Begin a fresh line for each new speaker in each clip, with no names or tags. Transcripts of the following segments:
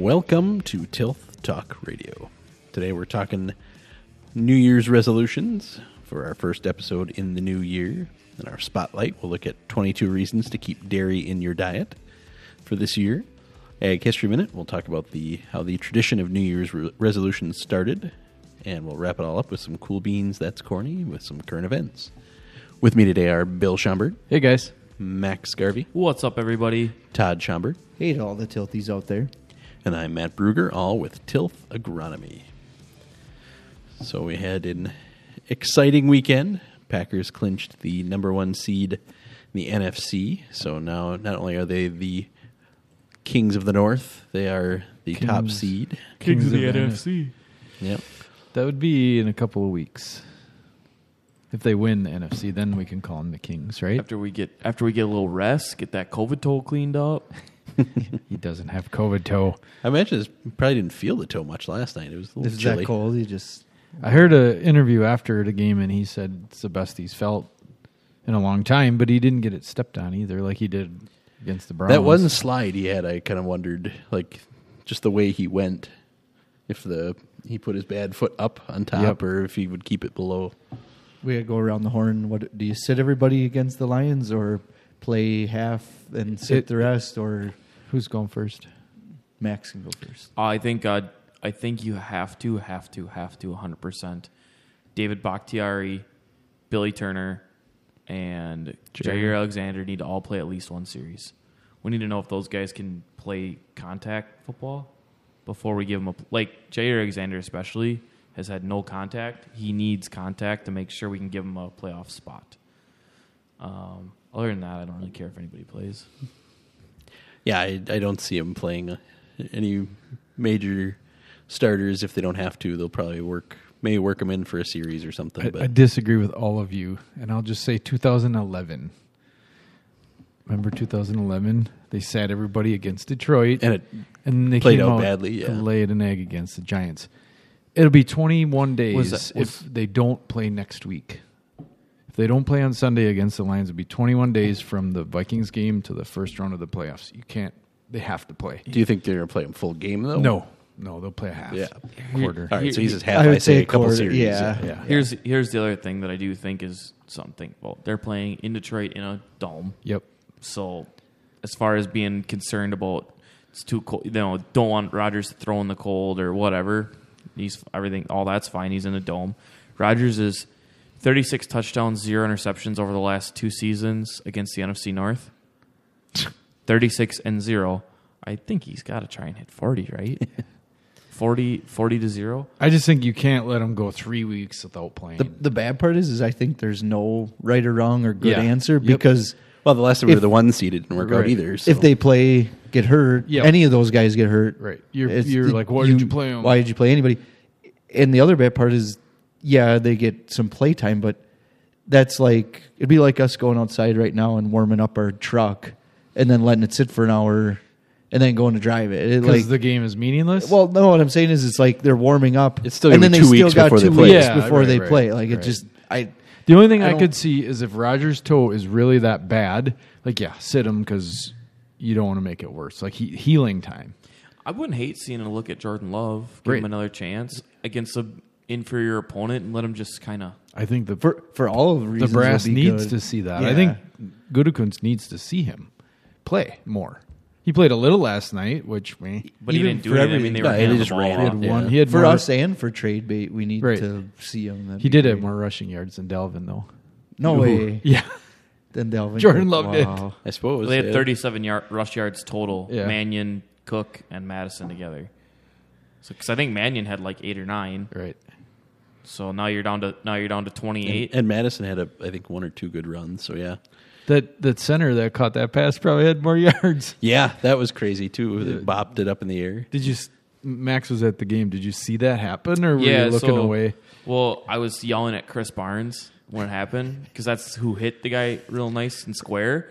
Welcome to Tilth Talk Radio. Today we're talking New Year's resolutions for our first episode in the new year. In our spotlight, we'll look at 22 reasons to keep dairy in your diet for this year. Ag History Minute, we'll talk about the how the tradition of New Year's re- resolutions started, and we'll wrap it all up with some cool beans that's corny with some current events. With me today are Bill Schomburg,
Hey guys.
Max Garvey,
What's up, everybody?
Todd Schomburg,
Hey to all the tilties out there.
And I'm Matt Bruger, all with Tilth Agronomy. So we had an exciting weekend. Packers clinched the number one seed in the NFC. So now not only are they the kings of the North, they are the top seed.
Kings of the NFC.
Yep.
That would be in a couple of weeks. If they win the NFC, then we can call them the Kings, right?
After we get after we get a little rest, get that COVID toe cleaned up.
He doesn't have COVID toe.
I imagine this probably didn't feel the toe much last night. It was a
If
little
it's
chilly.
that cold, you just
I heard an interview after the game, and he said it's the best he's felt in a long time, but he didn't get it stepped on either, like he did against the Browns.
That one slide he had, I kind of wondered, like, just the way he went, if the he put his bad foot up on top
Yep.
or if he would keep it below.
we gotta go around the horn. What do you sit everybody against the Lions or play half and sit
It-
the rest or
Who's going first?
Max can go first?
I think uh, I think you have to, have to, have to, 100. percent David Bakhtiari, Billy Turner, and
Jerry.
Jaire Alexander need to all play at least one series. We need to know if those guys can play contact football before we give them a like Jaire Alexander especially has had no contact. He needs contact to make sure we can give him a playoff spot. Um, other than that, I don't really care if anybody plays.
Yeah, I, I don't see him playing uh, any major starters if they don't have to. They'll probably work, maybe work them in for a series or something.
I,
but
I disagree with all of you, and I'll just say 2011. Remember 2011? They sat everybody against Detroit,
and it
and they
played
came
out
out
badly,
to
yeah.
lay an egg against the Giants. It'll be 21 days
Was that- was-
if they don't play next week. If they don't play on Sunday against the Lions, it'll be 21 days from the Vikings game to the first round of the playoffs. You can't. They have to play.
do you think they're going to play him full game though?
No, no, they'll play a half.
Yeah.
quarter.
All right, so he's just half.
I
I,
would
say
say
a couple
quarter,
series.
yeah.
yeah.
Here's here's the other thing that I do think is something. Well, they're playing in Detroit in a dome,
Yep.
so as far as being concerned about it's too cold, you know, don't want Rodgers to throw in the cold or whatever. He's everything, all that's fine. He's in a dome. Rodgers is 36 touchdowns, zero interceptions over the last two seasons against the NFC North. 36 and zero. I think he's got to try and hit 40, right? 40, 40 to zero.
I just think you can't let him go three weeks without playing.
The the bad part is is I think there's no right or wrong or good
Yeah.
answer
Yep.
because
Well, the last time we were the one seed, it didn't work out
Right.
either. So.
if they play get hurt,
Yep.
any of those guys get hurt.
Right. You're- you're like, why did you play 'em?
Why did you play anybody? And the other bad part is, yeah, they get some play time, but that's like it'd be like us going outside right now and warming up our truck and then letting it sit for an hour and then going to drive it. It,
because
like,
the game is meaningless.
well, no, what I'm saying is, it's like they're warming up.
It's still
and
gonna
then
be
they
two
still
weeks
got
before they
two
play.
weeks
Yeah,
before
right,
they
right,
play. Like it just, I
The only thing I,
I
could see is if Rodgers' toe is really that bad, like yeah, sit him because you don't want to make it worse. Like he, healing time.
I wouldn't hate seeing a look at Jordan Love, give
Right.
him another chance against a inferior opponent, and let him just kind of.
I think the
for for all of the reasons.
the
reasons
brass
it'll be
needs
good.
to see that. I think Gutekunst needs to see him play more. He played a little last night, which meh.
But
Even
he didn't do
for
anything. I mean, they
everything.
were
No, they
handing
just
the ball
ran
he
it.
off.
had
Yeah.
one. He had
for
more,
us and for trade bait, we need
Right.
to see him. That'd
He
be
did have
great.
more rushing yards than Dillon though.
No way.
Yeah,
Then Dillon.
Jordan
Cook.
Love did.
Wow.
I suppose
They had
yeah.
37 yard, rush yards total.
Yeah.
Mannion, Cook, and Madison together. So, because I think Mannion had like eight or nine.
right.
So now you're down to now you're down to 28.
And, and Madison had a, I think, one or two good runs. So yeah,
That that center that caught that pass probably had more yards.
yeah, that was crazy too. They bopped it up in the air.
Did you? Max was at the game. Did you see that happen, or were
yeah,
you looking
so,
away?
Well, I was yelling at Krys Barnes when it happened because that's who hit the guy real nice and square.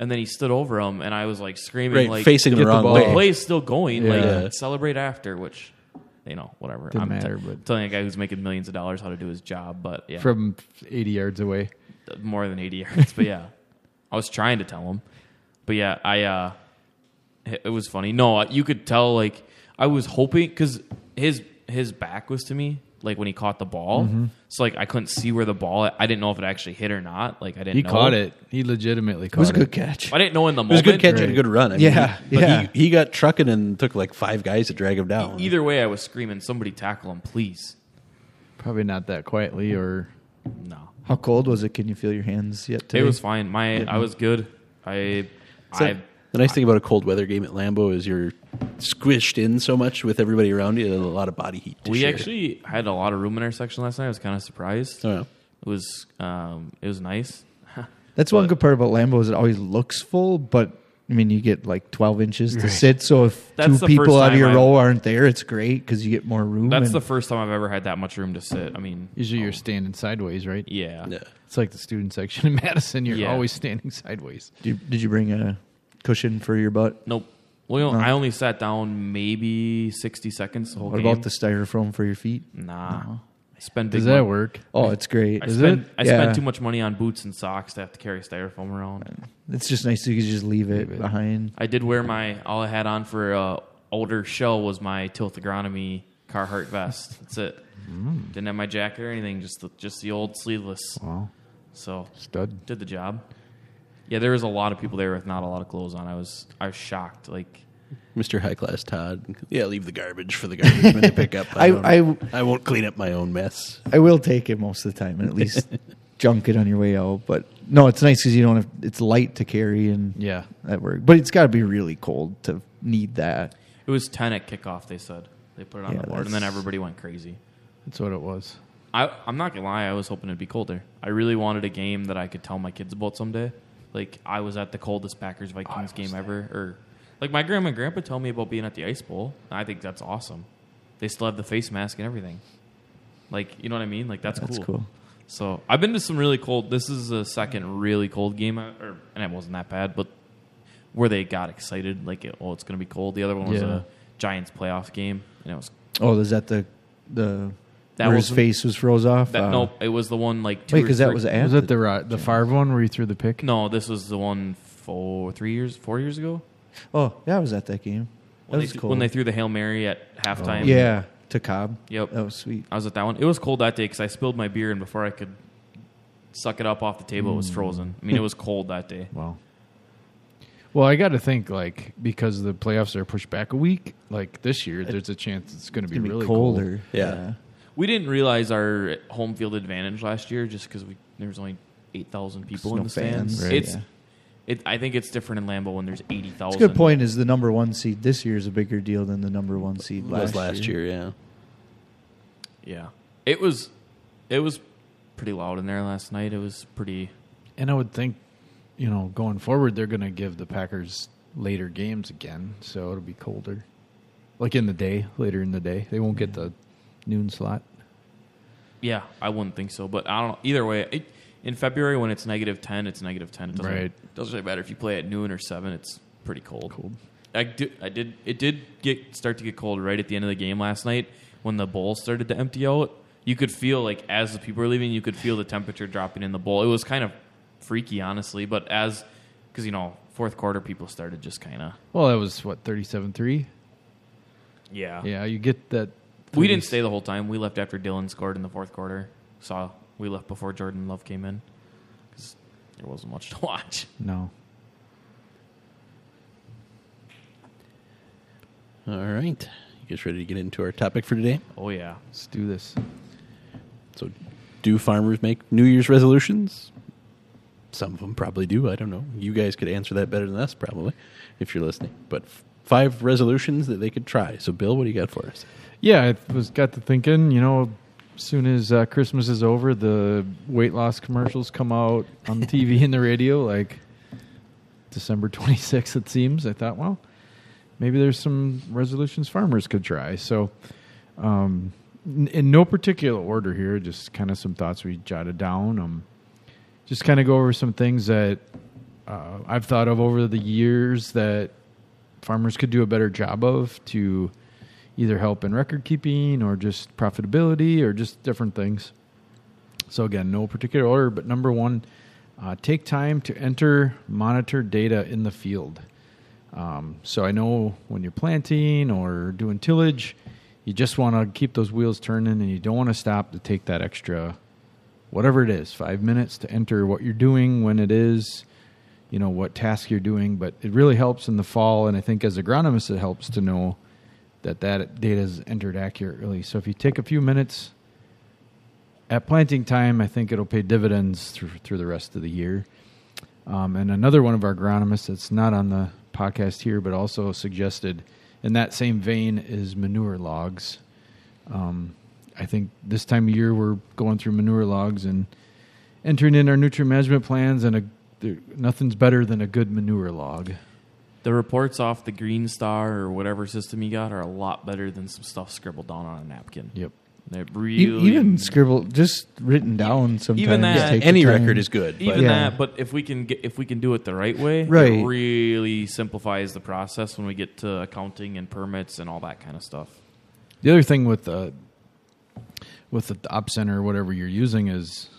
And then he stood over him, and I was like screaming,
Right,
like
facing the
get the
wrong
ball.
the
way.
play is still going.
Yeah.
Like celebrate after, which you know, whatever.
Doesn't
I'm
matter,
t-
but-
telling a guy who's making millions of dollars how to do his job, but yeah,
From 80 yards away.
more than 80 yards. but yeah, I was trying to tell him, but yeah, I uh, it, it was funny. No, you could tell like I was hoping because his his back was to me, like when he caught the ball.
Mm-hmm.
So like I couldn't see where the ball. I didn't know if it actually hit or not. Like I didn't.
He
know.
caught it. He legitimately caught
It
caught
was a
it.
good catch.
I didn't know in the moment.
It was a good catch and a good run. I mean,
Yeah,
he-
yeah.
He, he got trucking and took like five guys to drag him down.
Either way, I was screaming, "Somebody tackle him, please!"
Probably not that quietly or
No,
How cold was it? Can you feel your hands yet? Today?
it was fine. My I was good. I
So,
I
the nice thing about a cold weather game at Lambeau is you're squished in so much with everybody around you, a lot of body heat. to
we
share.
actually had a lot of room in our section last night. I was kind of surprised.
Oh, yeah.
It was um, it was nice.
That's one good part about Lambeau is it always looks full, but I mean you get like twelve inches to
Right.
sit. So if
That's
two
the
people
first
out of
time
your
I've-
row aren't there, it's great because you get more room.
That's
and-
the first time I've ever had that much room to sit. I mean,
usually you're standing sideways, right?
yeah.
Yeah.
It's like the student section in Madison. You're
Yeah.
always standing sideways.
Did you, did you bring a cushion for your butt?
Nope. Well,
No.
I only sat down maybe sixty seconds the whole
What
game.
about the styrofoam for your feet?
Nah. I spend
Does that
mon-
work?
Oh, it's great.
I
Is
spend
it?
I
Yeah.
spend too much money on boots and socks to have to carry styrofoam around.
It's just nice to you can just leave it,
Leave it.
behind.
I did wear my all I had on for a older show was my tilth agronomy Carhartt vest. That's it.
Mm.
Didn't have my jacket or anything. Just the, just the old sleeveless.
Wow,
So
stud.
did the job. Yeah, there was a lot of people there with not a lot of clothes on. I was I was shocked. Like
Mr. High Class Todd. Yeah, leave the garbage for the garbage men to pick up.
I-
don't-
I-
I won't clean up my own mess.
I will take it most of the time and at least junk it on your way out. But no, it's nice because you don't have. It's light to carry and
Yeah,
that works. But it's got to be really cold to need that.
it was ten at kickoff. They said they put it on
Yeah,
the board, and then everybody went crazy.
that's what it was.
I, I'm not gonna lie. I was hoping it'd be colder. I really wanted a game that I could tell my kids about someday. Like I was at the coldest Packers Vikings game ever, or like my grandma and grandpa tell me about being at the Ice Bowl. I think that's awesome. They still have the face mask and everything. Like you know what I mean? Like that's,
That's
cool.
cool.
So I've been to some really cold. This is the second really cold game, I- or and it wasn't that bad, but where they got excited, like oh it's gonna be cold. The other one was
Yeah.
a Giants playoff game, and it was
Oh, is that the the
That
where his
wasn't-
face was froze off?
that.
Uh,
nope, it was the one like two
Wait,
or
because that
three-
was at
Was it the ri- the Favre one where you threw the pick?
No, this was the one four, three years, four years ago.
Oh, yeah, I was at that game. That
When,
was
they,
cool.
when they threw the hail mary at halftime.
yeah, to Cobb.
Yep.
That was sweet.
I was at that one. It was cold that day because I spilled my beer, and before I could suck it up off the table, it was frozen. I mean, it was cold that day.
Wow. Well, I got to think like because the playoffs are pushed back a week. Like this year, there's a chance it's going to
It's
be
gonna
really
be colder.
Yeah.
We didn't realize our home field advantage last year just because we there was only eight thousand people in
no
the stands.
right,
It's
yeah.
it. I think it's different in Lambeau when there's eighty
It's a good point. Is the number one seed this year is a bigger deal than the number one seed
was
last,
last year, yeah.
Yeah, it was. It was pretty loud in there last night. It was pretty.
And I would think, you know, going forward, they're going to give the Packers later games again, so it'll be colder. Like in the day, later in the day, they won't get the noon slot.
Yeah, I wouldn't think so, but I don't know. Either way, it, in February when it's negative ten, it's negative ten. It doesn't,
Right.
doesn't really matter if you play at noon or seven. It's pretty cold.
Cold.
I did. I did. It did get start to get cold right at the end of the game last night when the bowl started to empty out. You could feel like as the people were leaving, you could feel the temperature dropping in the bowl. It was kind of freaky, honestly. But as because you know fourth quarter, people started just kind of
Well, that was what thirty-seven three.
yeah.
Yeah, you get that.
We didn't stay the whole time. We left after Dillon scored in the fourth quarter. Saw we left before Jordan Love came in because there wasn't much to watch.
No,
All right. You guys ready to get into our topic for today?
Oh yeah,
let's do this.
So, do farmers make New Year's resolutions? Some of them probably do. I don't know. You guys could answer that better than us, probably, if you're listening. But f- five resolutions that they could try. So, Bill, what do you got for us?
Yeah, I was got to thinking. You know, as soon as uh, Christmas is over, the weight loss commercials come out on the TV and the radio, like December twenty sixth. It seems. I thought, well, maybe there's some resolutions farmers could try. So, um, in, in no particular order here, just kind of some thoughts we jotted down. Um, just kind of go over some things that uh, I've thought of over the years that farmers could do a better job of to either help in record keeping or just profitability or just different things. So again, no particular order, but number one, uh, take time to enter, monitor data in the field. Um, so I know when you're planting or doing tillage, you just want to keep those wheels turning and you don't want to stop to take that extra, whatever it is, five minutes to enter what you're doing when it is, you know, what task you're doing. But it really helps in the fall. And I think as agronomists, it helps to know that that data is entered accurately. So if you take a few minutes at planting time, I think it'll pay dividends through, through the rest of the year. Um, and another one of our agronomists that's not on the podcast here, but also suggested in that same vein is manure logs. Um, I think this time of year we're going through manure logs and entering in our nutrient management plans, and a, there, nothing's better than a good manure log.
The reports off the Green Star or whatever system you got are a lot better than some stuff scribbled down on a napkin.
Yep.
They're
E-
really
even scribble just written down sometimes.
Even that-
take
Any record is good.
even
but
Yeah.
that. But if we can get if we can do it the right way,
Right.
it really simplifies the process when we get to accounting and permits and all that kind of stuff.
The other thing with the with the op center or whatever you're using is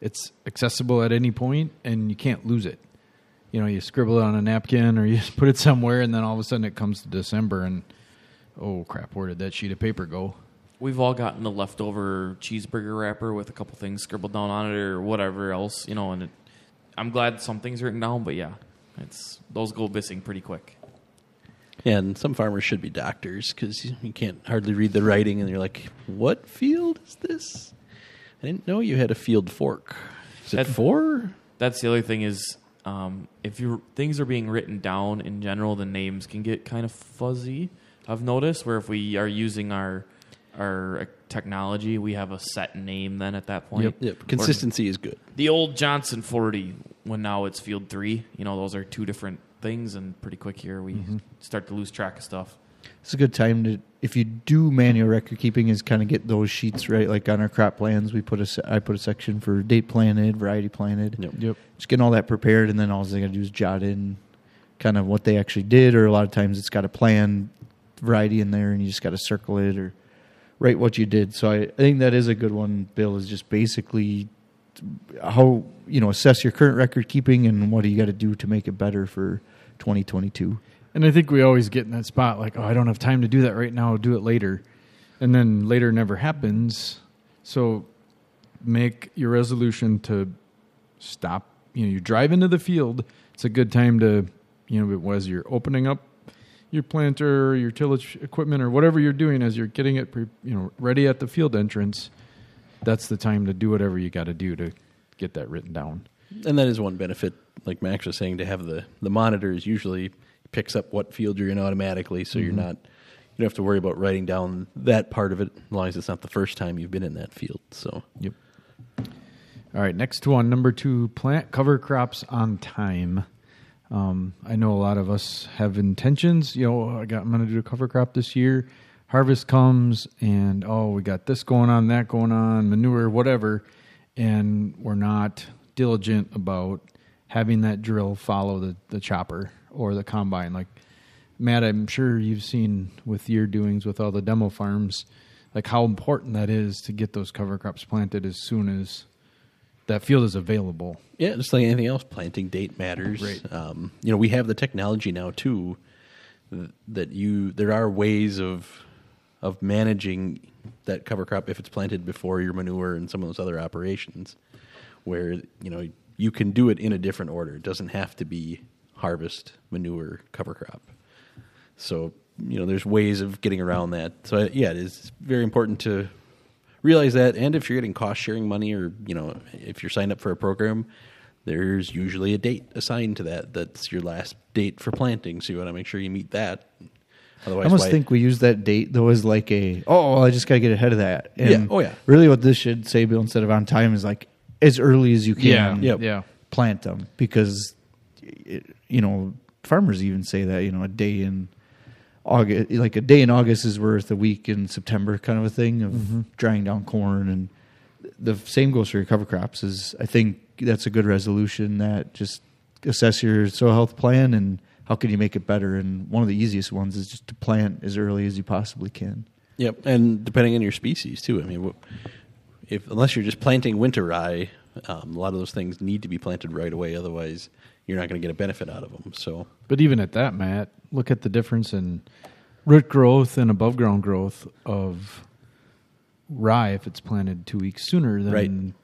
it's accessible at any point and you can't lose it. You know, you scribble it on a napkin or you just put it somewhere and then all of a sudden it comes to December and oh crap, where did that sheet of paper go?
We've all gotten the leftover cheeseburger wrapper with a couple things scribbled down on it or whatever else, you know. And it, I'm glad some things written down, but yeah, it's those go missing pretty quick.
Yeah, and some farmers should be doctors because you can't hardly read the writing, and you're like, "What field is this?" I didn't know you had a field fork. Is it
That-
four?
That's the other thing is um, if you things are being written down in general, the names can get kind of fuzzy. I've noticed where if we are using our our uh, technology, we have a set name then at that point.
Yep.
Yep. Consistency is good.
The old Johnson 40, when now it's Field 3, you know, those are two different things, and pretty quick here we start to lose track of stuff.
It's a good time to, if you do manual record keeping, is kind of get those sheets right. Like on our crop plans, we put a I put a section for date planted, variety planted.
Yep.
Yep.
Just getting all that prepared, and then all they got to do is jot in kind of what they actually did. Or a lot of times it's got a plan variety in there, and you just got to circle it or write what you did. So I, I think that is a good one. Bill is just basically how you know assess your current record keeping and what do you got to do to make it better for 2022.
And I think we always get in that spot like, oh, I don't have time to do that right now, I'll do it later. And then later never happens. So make your resolution to stop. You know, you drive into the field, it's a good time to, you know, as you're opening up your planter, your tillage equipment, or whatever you're doing as you're getting it, pre, you know, ready at the field entrance. That's the time to do whatever you got to do to get that written down.
And that is one benefit, like Max was saying, to have the the monitors usually picks up what field you're in automatically, so you're not you don't have to worry about writing down that part of it as long as it's not the first time you've been in that field. So
Yep. All right, next one, number two, plant cover crops on time. Um, I know a lot of us have intentions. You know, I got I'm going to do a cover crop this year. Harvest comes, and oh, we got this going on, that going on, manure, whatever, and we're not diligent about having that drill follow the, the chopper or the combine. Like Matt, I'm sure you've seen with your doings with all the demo farms, like how important that is to get those cover crops planted as soon as that field is available.
Yeah, just like anything else, planting date matters.
Right.
Um, you know, we have the technology now too that you there are ways of of managing that cover crop if it's planted before your manure and some of those other operations, where you know you can do it in a different order. It doesn't have to be harvest, manure, cover crop. So you know, there's ways of getting around that. So yeah, it is very important to realize that and if you're getting cost sharing money or you know if you're signed up for a program there's usually a date assigned to that that's your last date for planting so you want to make sure you meet that otherwise
I almost
why-
think we use that date though as like a oh I just gotta get ahead of that. And
Yeah. Oh, yeah.
Really, what this should say, Bill, instead of on time, is like as early as you can.
Yep.
yeah.
Plant them because it, you know farmers even say that you know a day in August, like a day in August is worth a week in September, kind of a thing of drying down corn, and the same goes for your cover crops. Is I think that's a good resolution that just assess your soil health plan and how can you make it better. And one of the easiest ones is just to plant as early as you possibly can.
Yep, and depending on your species too. I mean, if unless you're just planting winter rye, um, a lot of those things need to be planted right away. Otherwise, you're not going to get a benefit out of them. So
But even at that, Matt, look at the difference in root growth and above ground growth of rye if it's planted two weeks sooner than
Right.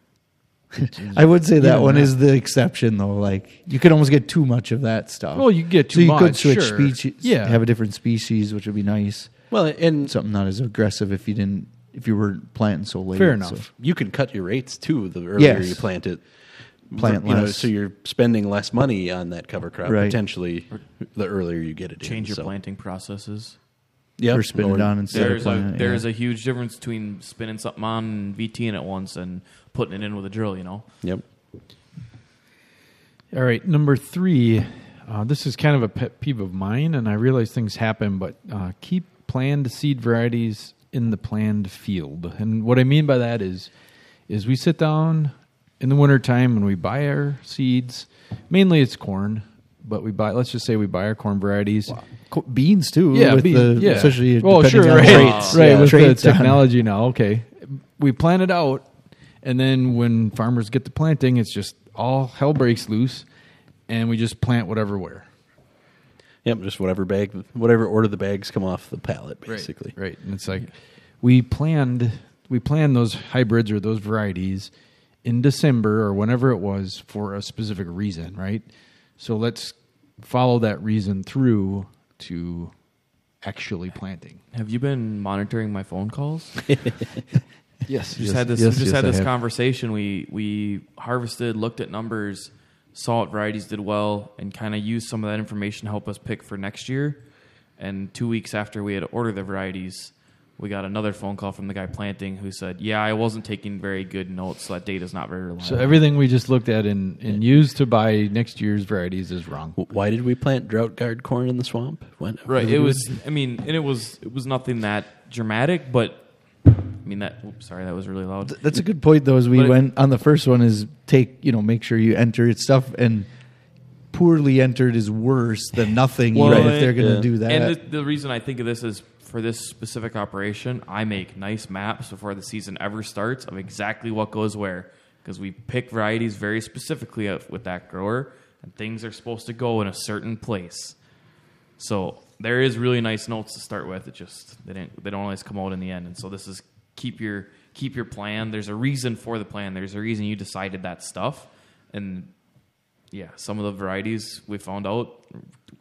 I would say that
Yeah,
one
that-
is the exception, though. Like you could almost get too much of that stuff.
Well, you get too
so
too
you could switch
sure.
species,
Yeah.
have a different species, which would be nice.
well, and
Something not as aggressive if you didn't if you were planting so late.
Fair
so-
enough.
you can cut your rates too the earlier
Yes.
you plant it.
Plant
you know,
less.
so you're spending less money on that cover crop
Right.
potentially the earlier you get it.
Change
in,
your
so.
planting processes.
Yeah,
Or spin it on instead
There's
of
a
planting it,
there's
yeah.
a huge difference between spinning something on and VTing it once and putting it in with a drill. You know,
Yep.
All right, number three. Uh, this is kind of a pet peeve of mine, and I realize things happen, but uh, keep planned seed varieties in the planned field. And what I mean by that is, is we sit down in the wintertime and we buy our seeds. Mainly, it's corn, but we buy. Let's just say we buy our corn varieties.
Co- beans too.
Yeah,
with
beans,
the,
yeah.
especially
oh,
depending
sure,
on
right,
traits.
right.
Yeah,
with
traits
the
on-
technology now, okay, we plan it out, and then when farmers get to planting, it's just all hell breaks loose, and we just plant whatever where.
Yep. Just whatever bag, whatever order the bags come off the pallet, basically.
right, right. And it's like we planned we planned those hybrids or those varieties in December or whenever it was for a specific reason, right? So let's follow that reason through to actually planting.
have you been monitoring my phone calls?
Yes,
just had this we just had this conversation. We we harvested, looked at numbers, saw what varieties did well, and kind of used some of that information to help us pick for next year. And two weeks after we had ordered the varieties, we got another phone call from the guy planting who said, "Yeah, I wasn't taking very good notes, so that data's not very reliable."
So everything we just looked at and, and used to buy next year's varieties is wrong.
Why did we plant drought guard corn in the swamp? When,
right, it was. I mean, and it was it was nothing that dramatic, but I mean that. Oops, sorry, that was really loud.
That's a good point, though. As we
But it-
went on the first one, is take you know make sure you enter it stuff and poorly entered is worse than nothing.
Well,
even if they're going to
yeah.
do that.
And the, the reason I think of this is for this specific operation, I make nice maps before the season ever starts of exactly what goes where. Because we pick varieties very specifically with that grower, and things are supposed to go in a certain place. So there is really nice notes to start with. It just they didn't they don't always come out in the end. And so this is keep your keep your plan. There's a reason for the plan. There's a reason you decided that stuff. And yeah, some of the varieties we found out,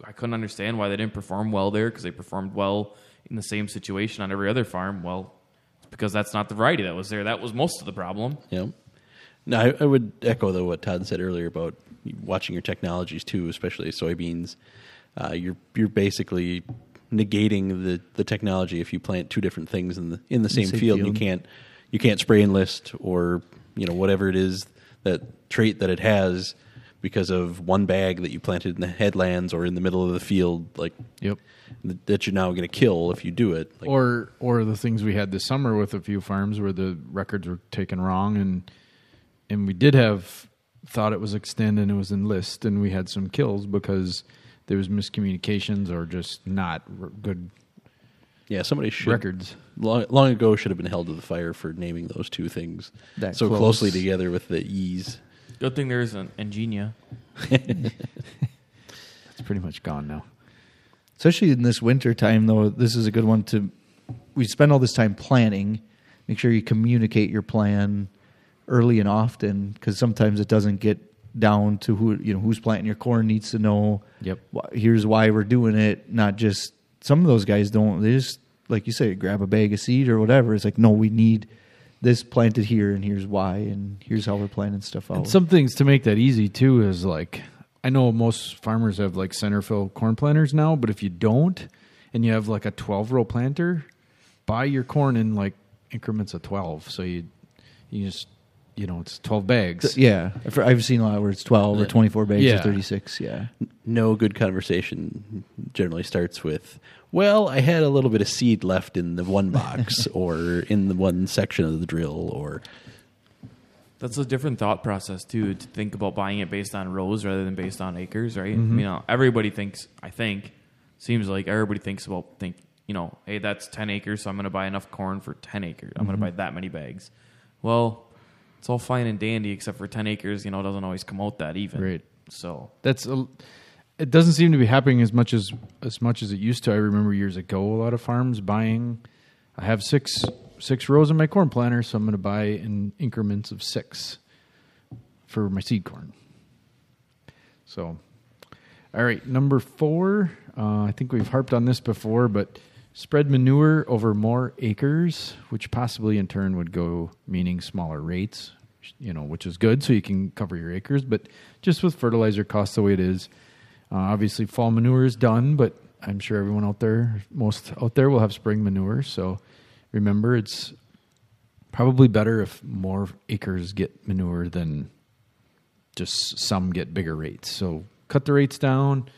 I couldn't understand why they didn't perform well there because they performed well in the same situation on every other farm. Well, it's because that's not the variety that was there. That was most of the problem.
Yeah. No, I, I would echo though what Todd said earlier about watching your technologies too, especially soybeans. Uh, you're you're basically negating the, the technology if you plant two different things in the in the same,
same
field. and You can't you can't spray Enlist or you know whatever it is that trait that it has because of one bag that you planted in the headlands or in the middle of the field, like
Yep.
th- that you're now going to kill if you do it. Like,
or or the things we had this summer with a few farms where the records were taken wrong and and we did have thought it was Xtend and it was enlist and we had some kills because there was miscommunications or just not r- good
yeah, somebody should
records.
long, long ago should have been held to the fire for naming those two things
That
so
close.
closely together with the e's.
Good thing there is an Engenia.
It's pretty much gone now.
especially in this winter time though this is a good one to we spend all this time planning make sure you communicate your plan early and often because sometimes it doesn't get down to who you know who's planting your corn needs to know
Yep.
wh- here's why we're doing it not just some of those guys don't they just like you say grab a bag of seed or whatever it's like no we need this planted here and here's why and here's how we're planting stuff out
And some things to make that easy too is like I know most farmers have like center fill corn planters now, but if you don't and you have like a 12 row planter, buy your corn in like increments of 12. So you you just you know, it's 12 bags.
yeah I've- i've seen a lot where it's 12 or 24 bags
Yeah.
or 36 yeah
No good conversation generally starts with, "Well, I had a little bit of seed left in the one box or in the one section of the drill," or
That's a different thought process too. To think about buying it based on rows rather than based on acres, right?
Mm-hmm.
You know, everybody thinks. I think seems like everybody thinks about think. You know, hey, that's ten acres, so I'm going to buy enough corn for ten acres. I'm going to
Mm-hmm.
buy that many bags. Well, it's all fine and dandy, except for ten acres. You know, it doesn't always come out that even.
Right.
So
That's a, it doesn't seem to be happening as much as as much as it used to. I remember years ago, a lot of farms buying. I have six six rows in my corn planter, so I'm going to buy in increments of six for my seed corn. So, all right, number four. Uh, I think we've harped on this before, but spread manure over more acres, which possibly in turn would go meaning smaller rates. You know, which is good, so you can cover your acres. But just with fertilizer costs the way it is, uh, obviously fall manure is done. But I'm sure everyone out there, most out there, will have spring manure. So remember, it's probably better if more acres get manure than just some get bigger rates. So cut the rates down,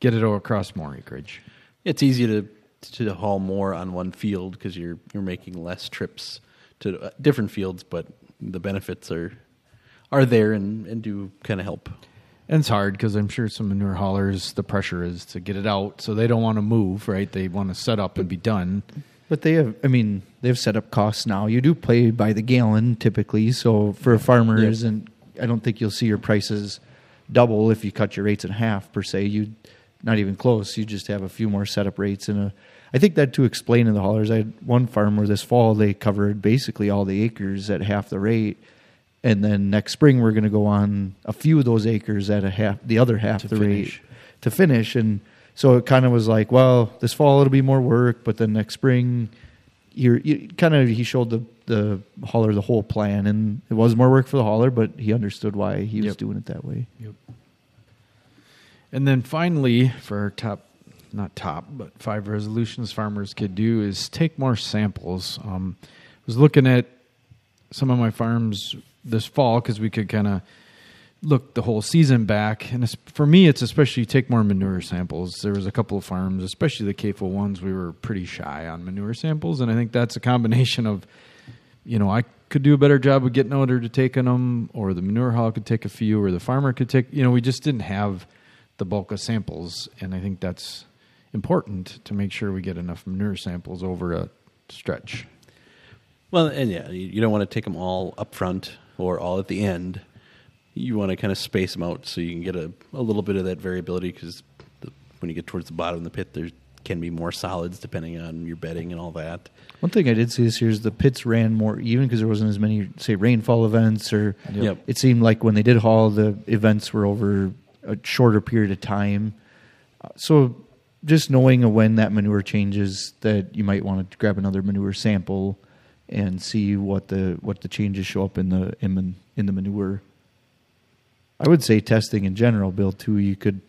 get it all across more acreage.
It's easy to to haul more on one field because you're you're making less trips to uh, different fields, but the benefits are are there and, and do kind of help.
And it's hard because I'm sure some manure haulers, the pressure is to get it out, so they don't want to move, right? They want to set up and be done.
But they have, I mean, they have set up costs now. You do pay by the gallon typically, so for a farmer,
Yeah.
isn't. I don't think you'll see your prices double if you cut your rates in half per se. You, not even close. You just have a few more setup rates and a. I think that to explain to the haulers, I had one farmer this fall they covered basically all the acres at half the rate, and then next spring we're going to go on a few of those acres at a half, the other half
To
the
finish.
rate to finish. And so it kind of was like, well, this fall it'll be more work, but then next spring, you're, you kind of he showed the the hauler the whole plan, and it was more work for the hauler, but he understood why he was doing it that way.
yep And then finally, for our top, not top, but five resolutions farmers could do is take more samples. Um, I was looking at some of my farms this fall because we could kind of look the whole season back. And for me, it's especially take more manure samples. There was a couple of farms, especially the CAFO ones, we were pretty shy on manure samples. And I think that's a combination of, you know, I could do a better job of getting there to taking them, or the manure haul could take a few, or the farmer could take, you know, we just didn't have the bulk of samples. And I think that's important to make sure we get enough manure samples over a stretch.
Well, and yeah, you don't want to take them all up front or all at the end. You want to kind of space them out so you can get a, a little bit of that variability because when you get towards the bottom of the pit, there can be more solids depending on your bedding and all that.
One thing I did see this year is the pits ran more even because there wasn't as many, say, rainfall events, or
Yep. Yep.
it seemed like when they did haul, the events were over a shorter period of time. So, just knowing when that manure changes, that you might want to grab another manure sample and see what the what the changes show up in the in, the- in the manure. I would say testing in general, Bill. Too, you could,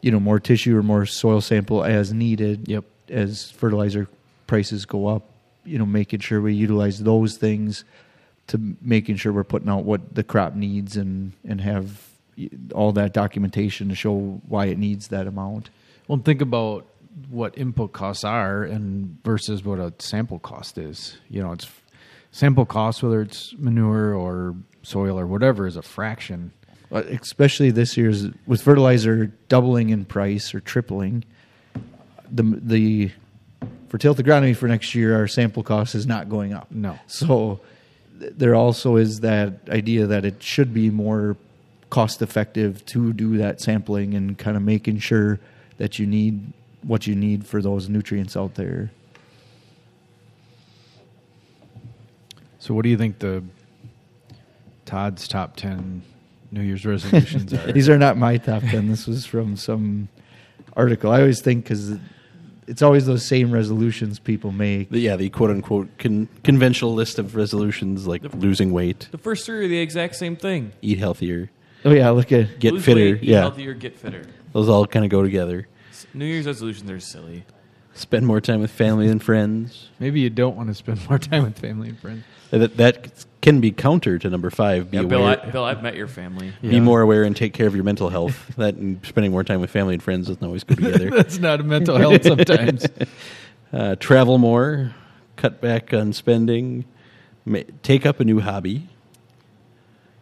you know, more tissue or more soil sample as needed
Yep.
as fertilizer prices go up, you know, making sure we utilize those things to making sure we're putting out what the crop needs and and have all that documentation to show why it needs that amount.
Well, think about what input costs are and versus what a sample cost is. You know, it's sample cost, whether it's manure or soil or whatever, is a fraction.
Especially this year's with fertilizer doubling in price or tripling, the the for tilth agronomy for next year, our sample cost is not going up.
No.
So there also is that idea that it should be more cost effective to do that sampling and kind of making sure that you need what you need for those nutrients out there.
So, what do you think the Todd's top ten New Year's resolutions are?
These are not my top 10. This was from some article. I always think because it's always those same resolutions people make.
The, yeah, the quote unquote con- conventional list of resolutions like losing weight,
the first three are the exact same thing.
eat healthier,
Oh, yeah, look at
get
Lose
fitter.
weight, eat
yeah,
healthier, get fitter.
those all kind of go together.
New Year's resolutions are silly.
Spend more time with family and friends.
Maybe you don't want to spend more time with family and friends.
That that can be counter to number five. Be
Yeah, Bill,
aware.
I, Bill, I've met your family.
Be
Yeah.
more aware and take care of your mental health. that and spending more time with family and friends doesn't always go together.
That's not a mental health sometimes.
uh, travel more, cut back on spending, ma- take up a new hobby,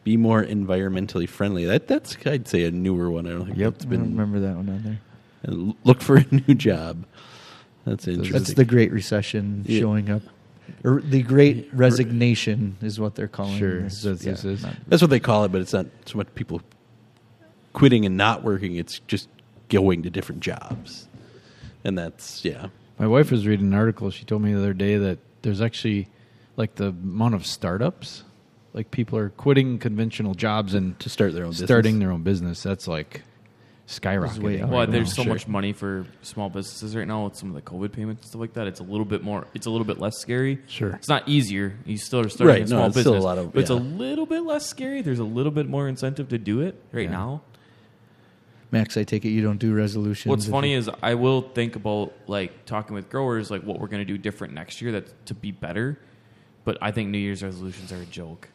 be more environmentally friendly. That that's I'd say a newer one. I don't think
Yep.
it's
I don't
been.
remember that one on there.
and look for a new job. That's interesting.
That's the Great Recession
Yeah.
showing up. Or the Great Resignation is what they're calling
Sure,
this.
that's- this
not-
That's what they call it, but it's not so much people quitting and not working. It's just going to different jobs, and that's yeah.
My wife was reading an article. She told me the other day that there's actually like the amount of startups, like people are quitting conventional jobs and
To start their own business.
starting their own business. That's like skyrocketing.
way up.
right
Well,
now.
there's so
Sure.
much money for small businesses right now with some of the COVID payments and stuff like that. It's a little bit more. It's a little bit less scary.
Sure.
It's not easier. You still are starting
Right,
a
no,
small
it's still a lot of-
but it's a little bit less scary. There's a little bit more incentive to do it right
Yeah.
now.
Max, I take it you don't do resolutions.
What's funny
you-
is I will think about like talking with growers, like what we're going to do different next year that to be better. But I think New Year's resolutions are a joke.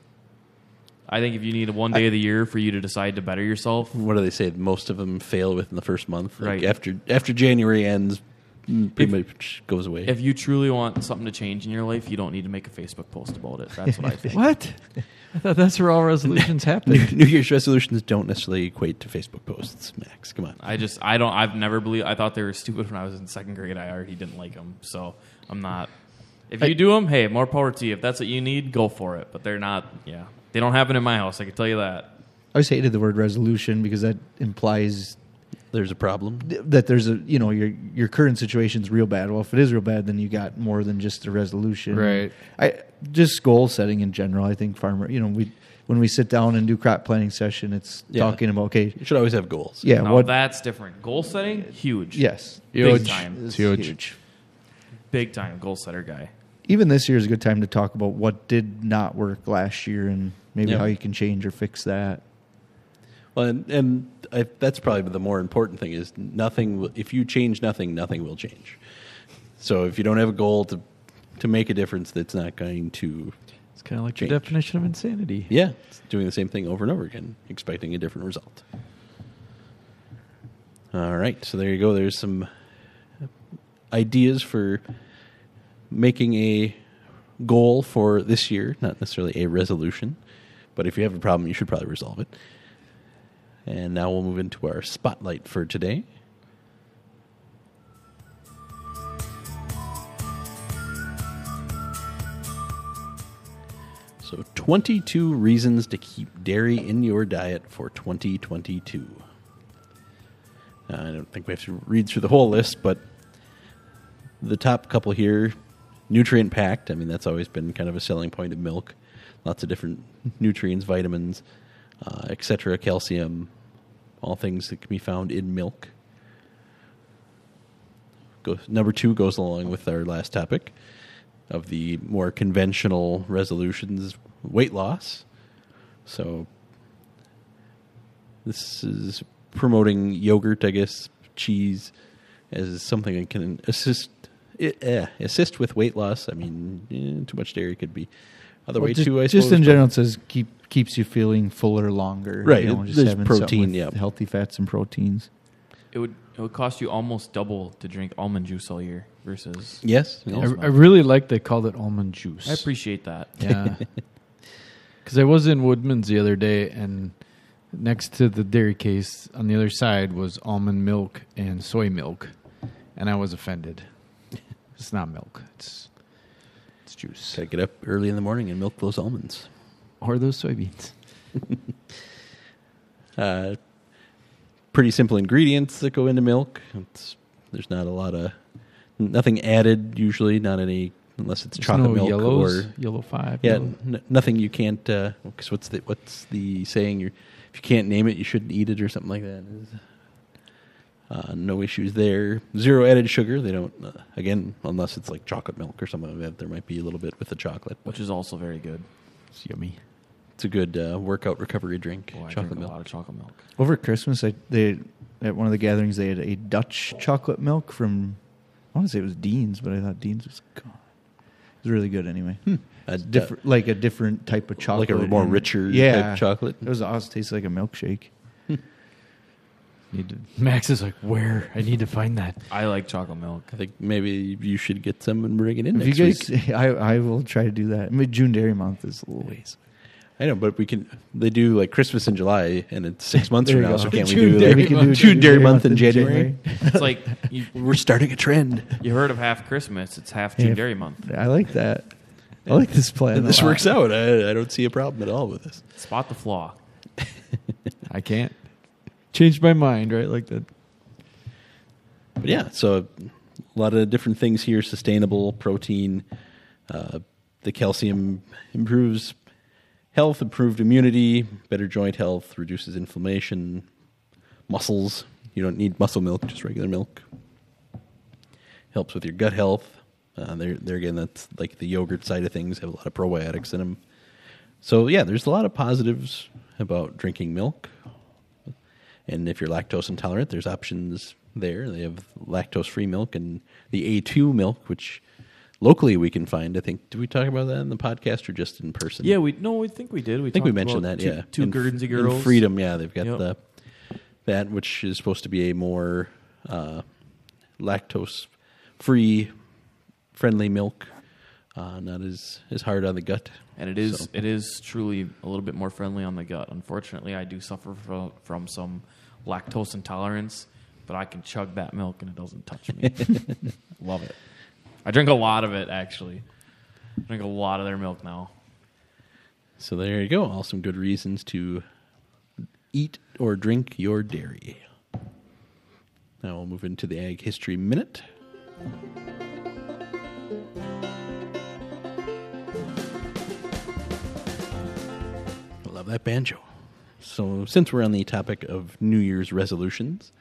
I think if you need one day of the year for you to decide to better yourself,
What do they say? Most of them fail within the first month. Like
Right.
after after January ends, mm, pretty
If-
much goes away.
if you truly want something to change in your life, you don't need to make a Facebook post about it. That's what I think.
What? I thought that's where all resolutions happen.
New, New Year's resolutions don't necessarily equate to Facebook posts. Max, come on.
I just I don't I've never believed I thought they were stupid when I was in second grade. I already didn't like them, so I'm not. If you do them, hey, more power to you. If that's what you need, go for it. But they're not. Yeah, they don't happen in my house. I can tell you that.
I always hated the word resolution because that implies
There's a problem.
that there's a you know your your current situation's real bad. Well, if it is real bad, then you got more than just a resolution,
Right.
I just goal setting in general. I think farmer, you know, we when we sit down and do crop planning session, it's
Yeah.
talking about okay,
You should always have goals.
yeah,
now
what
that's different. Goal setting, huge.
yes,
big
Huge.
time,
It's huge.
big time goal setter guy.
even this year is a good time to talk about what did not work last year and maybe
Yeah.
how you can change or fix that.
Well, and, and I, that's probably the more important thing is nothing. If you change nothing, nothing will change. So if you don't have a goal to to make a difference, that's not going to.
It's kind of like
Change.
the definition of insanity.
Yeah, it's doing the same thing over and over again, expecting a different result. All right, so there you go. There's some ideas for making a goal for this year, not necessarily a resolution, but if you have a problem, you should probably resolve it. And now we'll move into our spotlight for today. So, 22 reasons to keep dairy in your diet for 2022. Uh, I don't think we have to read through the whole list, but the top couple here nutrient packed. I mean, that's always been kind of a selling point of milk. Lots of different nutrients, vitamins, uh, etc., calcium, all things that can be found in milk. Go, number two goes along with our last topic of the more conventional resolutions weight loss. So, this is promoting yogurt, I guess, cheese as something that can assist it, eh, assist with weight loss. I mean, eh, too much dairy could be other
Well,
way
just,
too. I
just
suppose,
in general, it says keep keeps you feeling fuller longer.
Right,
You know,
it-
just
there's
having
protein, yeah.
healthy fats and proteins.
It would it would cost you almost double to drink almond juice all year versus.
Yes.
I. I really like they called it almond juice.
I appreciate that.
Yeah. Because I was in Woodman's the other day, and next to the dairy case on the other side was almond milk and soy milk, and I was offended. it's not milk; it's it's juice
Gotta get up early in the morning and milk those almonds.
or those soybeans.
Uh, pretty simple ingredients that go into milk. It's, there's not a lot of nothing added usually. Not any unless it's
There's
chocolate
no
milk
yellows,
or
yellow five.
yeah,
yellow-
n- nothing you can't. Because what's the what's the saying? You're, if you can't name it, you shouldn't eat it or something like that. Uh, no issues there. Zero added sugar. They don't. Uh, again, unless it's like chocolate milk or something like that, there might be a little bit with the chocolate.
which is also very good.
it's yummy.
It's a good uh, workout recovery drink.
Boy, I
chocolate
drink
milk.
a lot of chocolate milk.
Over Christmas, I, they at one of the gatherings they had a Dutch chocolate milk from. I want to say it was Dean's, but I thought Dean's was gone. It was really good anyway.
A
Different, like a different type of chocolate,
like a more richer
yeah,
type chocolate.
It was awesome. Tastes like a milkshake.
Need to, Max is like, where? I need to find that.
I like chocolate milk.
I think maybe you should get some and bring it in
If
next
you
week.
guys, I, I will try to do that. I mean, June Dairy Month is a little ways.
I know, but we can. They do like Christmas in July, and it's six months
There
from
you
now.
go.
So can't we
June
do
Dairy
like,
We can do
June Dairy Month in January?
It's like you,
We're starting a trend.
you heard of half Christmas. It's half June
Yeah.
Dairy Month.
I like that. I like this plan. a
this
lot.
works out. I, I don't see a problem at all with this.
Spot the flaw.
I can't. Changed my mind, right? Like that.
But yeah, so a lot of different things here: sustainable protein. Uh, the calcium improves health, improved immunity, better joint health, reduces inflammation, muscles. You don't need muscle milk, just regular milk. Helps with your gut health. Uh, there, there again, that's like the yogurt side of things. Have a lot of probiotics in them. So yeah, there's a lot of positives about drinking milk. And if you're lactose intolerant, there's options there. They have lactose free milk and the A2 milk, which locally we can find. I think, did we talk about that in the podcast or just in person?
Yeah, we no, I think we did. We
I think we mentioned that,
two,
yeah.
Two Guernsey girls.
Freedom, yeah. They've got
Yep.
the that, which is supposed to be a more uh, lactose free, friendly milk. Uh, not as, as hard on the gut.
And it is
So-
it is truly a little bit more friendly on the gut. Unfortunately, I do suffer from, from some lactose intolerance, but I can chug that milk and it doesn't touch me. Love it. I drink a lot of it actually. I drink a lot of their milk now.
So there you go. All some good reasons to eat or drink your dairy. Now we'll move into the Ag History Minute. That banjo. So, since we're on the topic of New Year's resolutions,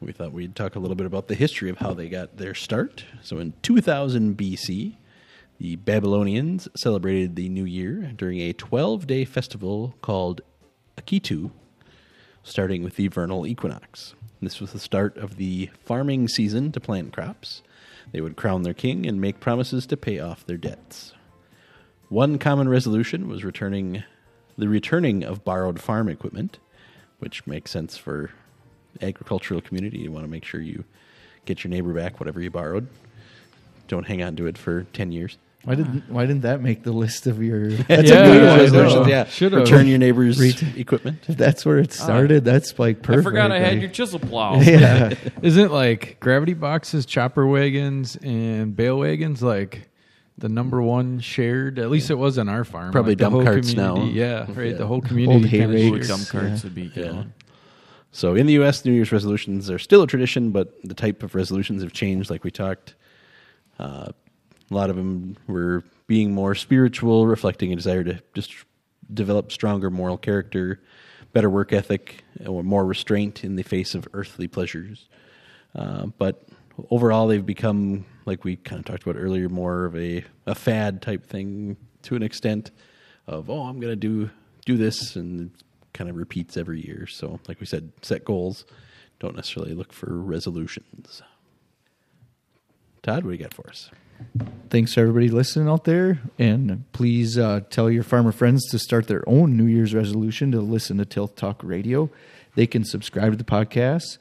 we thought we'd talk a little bit about the history of how they got their start. So, in 2000 BC, the Babylonians celebrated the new year during a 12 day festival called Akitu, starting with the vernal equinox. This was the start of the farming season to plant crops. They would crown their king and make promises to pay off their debts. One common resolution was returning the returning of borrowed farm equipment, which makes sense for agricultural community. You want to make sure you get your neighbor back whatever you borrowed. Don't hang on to it for 10 years.
Why didn't Why didn't that make the list of your?
That's
Yeah,
a New Year's resolution. Yeah,
Should've.
return your neighbor's
Ret-
equipment.
If that's where it ah. started, that's like perfect.
I forgot I had
like-
your chisel plow.
Yeah,
Isn't like gravity boxes, chopper wagons, and bale wagons like the number one shared? At least it was on our farm.
Probably
like the
dump
whole
carts
community-
now.
Yeah, right.
Yeah.
The whole community.
Old hay
kinda
rakes.
Dump carts
yeah.
would be good.
Yeah. So in the U.S., New Year's resolutions are still a tradition, but the type of resolutions have changed, like we talked. Uh, a lot of them were being more spiritual, reflecting a desire to just develop stronger moral character, better work ethic, or more restraint in the face of earthly pleasures. Uh, but overall, they've become, like we kind of talked about earlier, more of a, a fad type thing to an extent of, oh, I'm going to do do this, and kind of repeats every year. So, like we said, set goals. Don't necessarily look for resolutions. Todd, what do you got for us?
thanks to everybody listening out there, and please uh, tell your farmer friends to start their own New Year's resolution to listen to Tilth Talk Radio. They can subscribe to the podcast.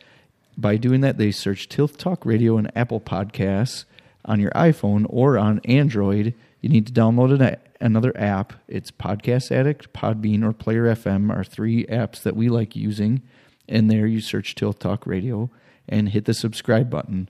By doing that, they search Tilth Talk Radio and Apple Podcasts on your iPhone or on Android. You need to download an, another app. It's Podcast Addict, Podbean, or Player FM are three apps that we like using. And there you search Tilth Talk Radio and hit the subscribe button.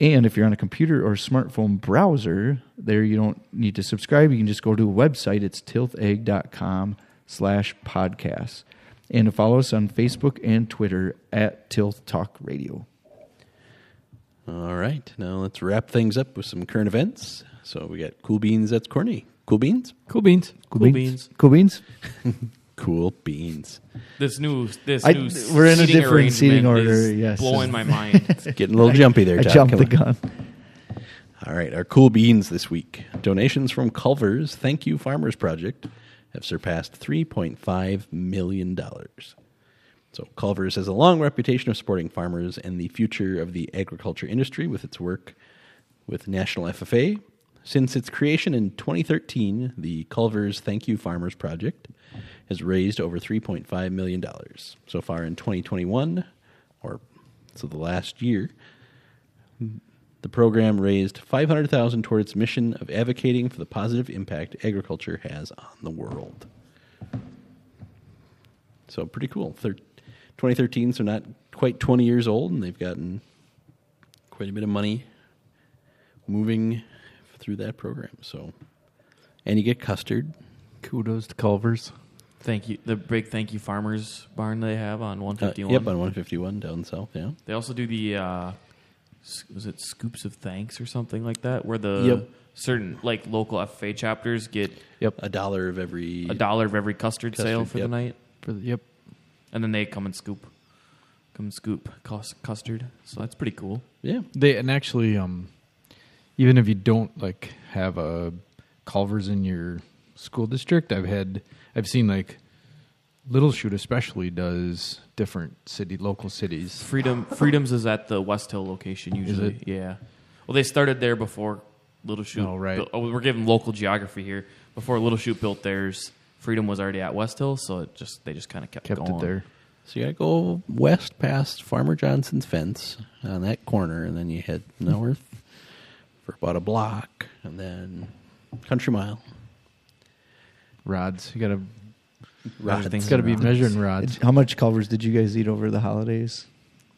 And if you're on a computer or smartphone browser, there you don't need to subscribe. You can just go to a website. It's tilthag.com slash podcasts. And to follow us on Facebook and Twitter at Tilth Talk Radio.
All right, now let's wrap things up with some current events. So we got Cool Beans. That's Corny. Cool Beans.
Cool beans.
Cool beans.
Cool beans?
Cool Beans.
This new this
I-
new
we're in a different seating order,
is
yes.
blowing my mind.
it's Getting a little jumpy there.
I
Todd.
jumped
Come
the
on.
gun.
All right, our cool beans this week. Donations from Culver's Thank You Farmers Project have surpassed $3.5 million. So, Culver's has a long reputation of supporting farmers and the future of the agriculture industry with its work with National FFA. Since its creation in 2013, the Culver's Thank You Farmers Project has raised over $3.5 million. So far in 2021, or so the last year, the program raised 500,000 toward its mission of advocating for the positive impact agriculture has on the world. So pretty cool. Thir- 2013, so not quite 20 years old, and they've gotten quite a bit of money moving through that program. So, and you get custard.
Kudos to Culver's.
Thank you. The big thank you farmers barn they have on
Uh,
151.
yep, on 151 down south. Yeah.
They also do the uh, was it scoops of thanks or something like that, where the
Yep.
certain like local FFA chapters get
Yep.
A dollar of every.
a dollar of every custard, sale for
yep.
the night,
For the, yep.
and then they come and scoop, come and scoop custard. So that's pretty cool.
Yeah.
They and actually, um, even if you don't like have a Culver's in your school district, I've had I've seen like Little Chute especially does different city local cities.
Freedom Freedoms is at the West Hill location usually.
it?
Yeah. Well, they started there before Little Chute.
Oh, right.
built- oh, we're giving local geography here. Before Little Chute built theirs, Freedom was already at West Hill, so it just they just kind of kept,
Kept
going
it there.
So you gotta go west past Farmer Johnson's fence on that corner, and then you head north for about a block, and then Country Mile.
Rods. You gotta
Rods.
Everything's
it's gotta be
rods.
measuring rods.
How much Culvers did you guys eat over the holidays?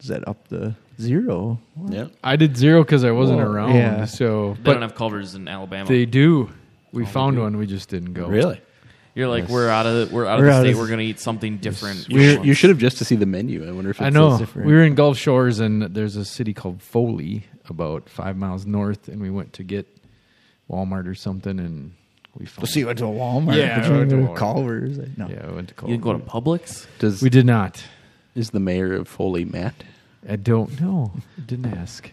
Is that up to zero?
Yeah.
I did zero because I wasn't
Whoa,
around.
yeah.
So,
They
but
don't have Culvers in Alabama.
they do. We
Oh,
found one. We just didn't go.
Really?
You're like
Yes.
we're out of the, we're out of
We're
the
out
state.
of-
we're gonna eat something different.
You,
each
you should have just to see the menu. I wonder if it's
I know.
different.
We were in Gulf Shores, and there's a city called Foley, about five miles north, and we went to get Walmart or something, and we found.
So you went to a Walmart?
Yeah,
but
I
you
went to
went
Walmart.
Culvers. Like, No.
Yeah, I went to
You didn't go to
Culver.
Publix.
Does
We did not.
is the mayor of Foley Matt?
I don't know. Didn't ask.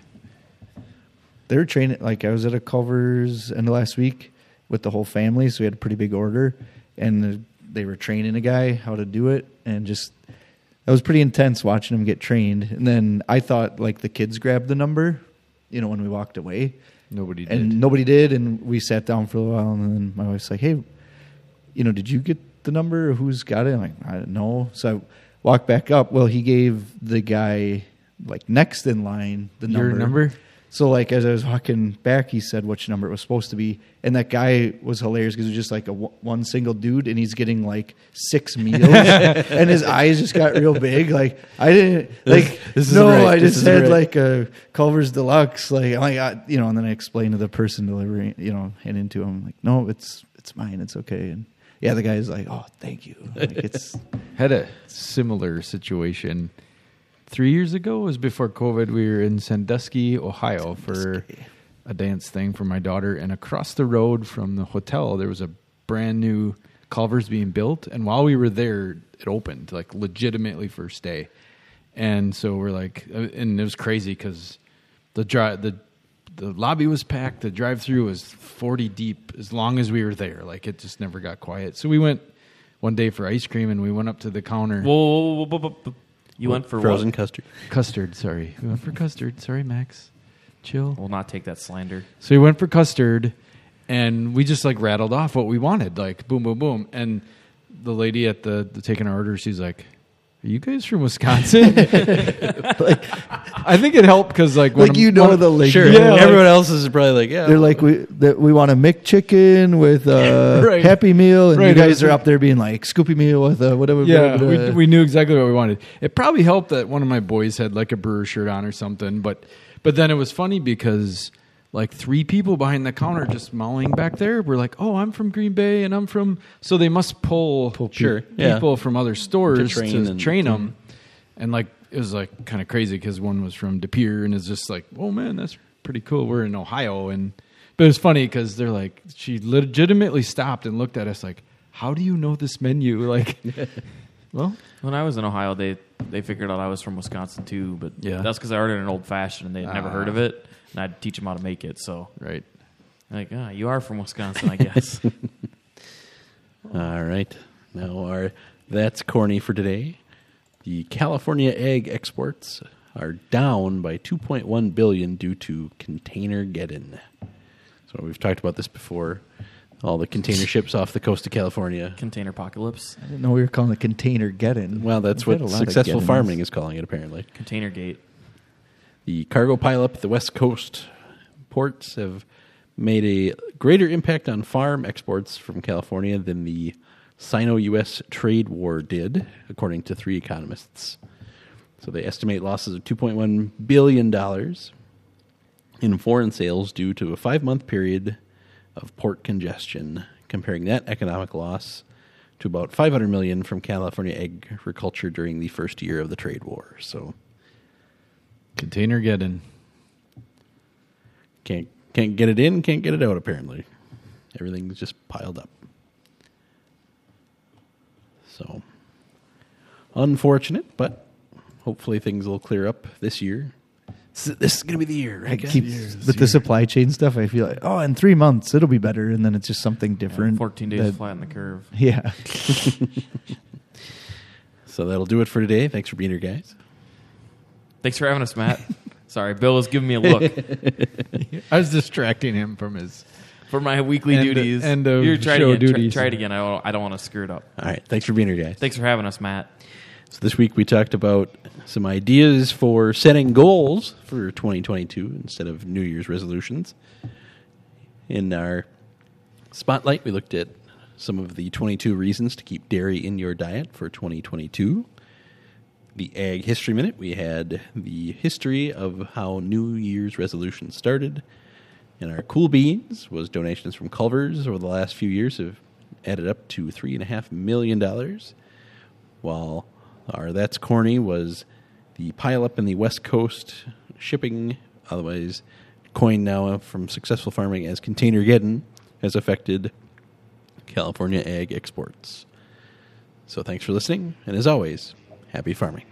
They were training. Like I was at a Culver's end of last week with the whole family, so we had a pretty big order, and the, they were training a guy how to do it, and just that was pretty intense watching him get trained. And then I thought like the kids grabbed the number, you know, when we walked away,
Nobody did.
and nobody did, and we sat down for a while, and then my wife's like, "Hey, you know, did you get the number? Who's got it?" I'm like, "I don't know." So I walked back up. Well, he gave the guy like next in line the number.
Number?
So like as I was walking back, he said which number it was supposed to be, and that guy was hilarious because it was just like a w- one single dude, and he's getting like six meals, and his eyes just got real big. Like I didn't like
this is
no,
right,
I
this
just had
right.
like a Culver's Deluxe, like I'm like I, you know, and then I explained to the person delivering, you know, handing to him like, no, it's it's mine, it's okay, and yeah, the guy's like, oh, thank you, like it's
Had a similar situation three years ago. It was before COVID. We were in Sandusky, Ohio, for a dance thing for my daughter, and across the road from the hotel, there was a brand new Culver's being built. And while we were there, it opened like legitimately first day. And so we're like, uh, and it was crazy because the drive the the lobby was packed. The drive through was forty deep as long as we were there. Like it just never got quiet. So we went one day for ice cream, and we went up to the counter.
Whoa, whoa, whoa, whoa, whoa, whoa. You went for
frozen
What?
custard.
Custard, sorry. We went for custard. Sorry, Max. Chill.
We'll not take that slander.
So we went for custard, and we just like rattled off what we wanted, like boom, boom, boom. And the lady at the, the taking our order, she's like, "Are you guys from Wisconsin?" like, I think it helped because like when
like
I'm-
you know
when-
the lingo.
Sure.
Yeah, like-
Everyone else is probably like, yeah.
They're like we that we want a McChicken with uh, a
Right.
Happy Meal, and
Right,
you guys are up there being like Scoopy Meal with a whatever.
Yeah,
blah, blah,
we,
uh,
we knew exactly what we wanted. It probably helped that one of my boys had like a brewer shirt on or something, but but then it was funny because like three people behind the counter just mulling back there were like, "Oh, I'm from Green Bay and I'm from," so they must pull,
Pull
Sure,
people
yeah.
from other stores to
train
train,
and-
them, and like it was like kind of crazy because one was from De Pere and it's just like, "Oh man, that's pretty cool." We're in Ohio and. But it was funny because they're like, she legitimately stopped and looked at us like, "How do you know this menu?" Like, well,
When I was in Ohio, they they figured out I was from Wisconsin too, but
Yeah.
that's because I ordered an old fashioned and they'd never
Ah.
heard of it, and I'd teach them how to make it. So
right.
like, ah, you are from Wisconsin, I guess.
All right. Now, our that's corny for today. The California egg exports are down by 2.1 billion due to container geddon. So we've talked about this before. All the container ships off the coast of California.
Container apocalypse,
I didn't know we were calling it container geddon.
Well, that's
We've
what
a lot of
successful farming is calling it, apparently.
container gate.
The cargo pileup at the West Coast ports have made a greater impact on farm exports from California than the Sino US trade war did, according to three economists. So they estimate losses of $2.1 billion in foreign sales due to a five month period of port congestion, comparing that economic loss to about 500 million from California agriculture during the first year of the trade war. So
Container getting.
can't can't get it in, can't get it out. Apparently, everything's just piled up. So unfortunate, but hopefully things will clear up this year. This this is going to be the year,
I
right?
keep
guys?
with the supply chain stuff. I feel like oh, in three months it'll be better, and then it's just something different.
14 days
that-
flatten the curve.
Yeah,
So that'll do it for today. Thanks for being here, guys.
Thanks for having us, Matt. Sorry, Bill was giving me a look
I was distracting him from his.
for my weekly
End-
duties.
end of
You're trying
show
again. Try-
duties.
Try, it again. I don't, I don't want to screw it up.
All right, thanks for being here, guys.
Thanks for having us, Matt.
So this week we talked about some ideas for setting goals for 2022 instead of New Year's resolutions. In our spotlight, we looked at some of the 22 reasons to keep dairy in your diet for 2022. The Ag History Minute, we had the history of how New Year's resolutions started. And our Cool Beans was donations from Culvers over the last few years have added up to $3.5 million while our That's Corny was the pileup in the West Coast shipping, otherwise coined now from successful farming as Container Geddon, has affected California ag exports. So thanks for listening, and as always, happy farming.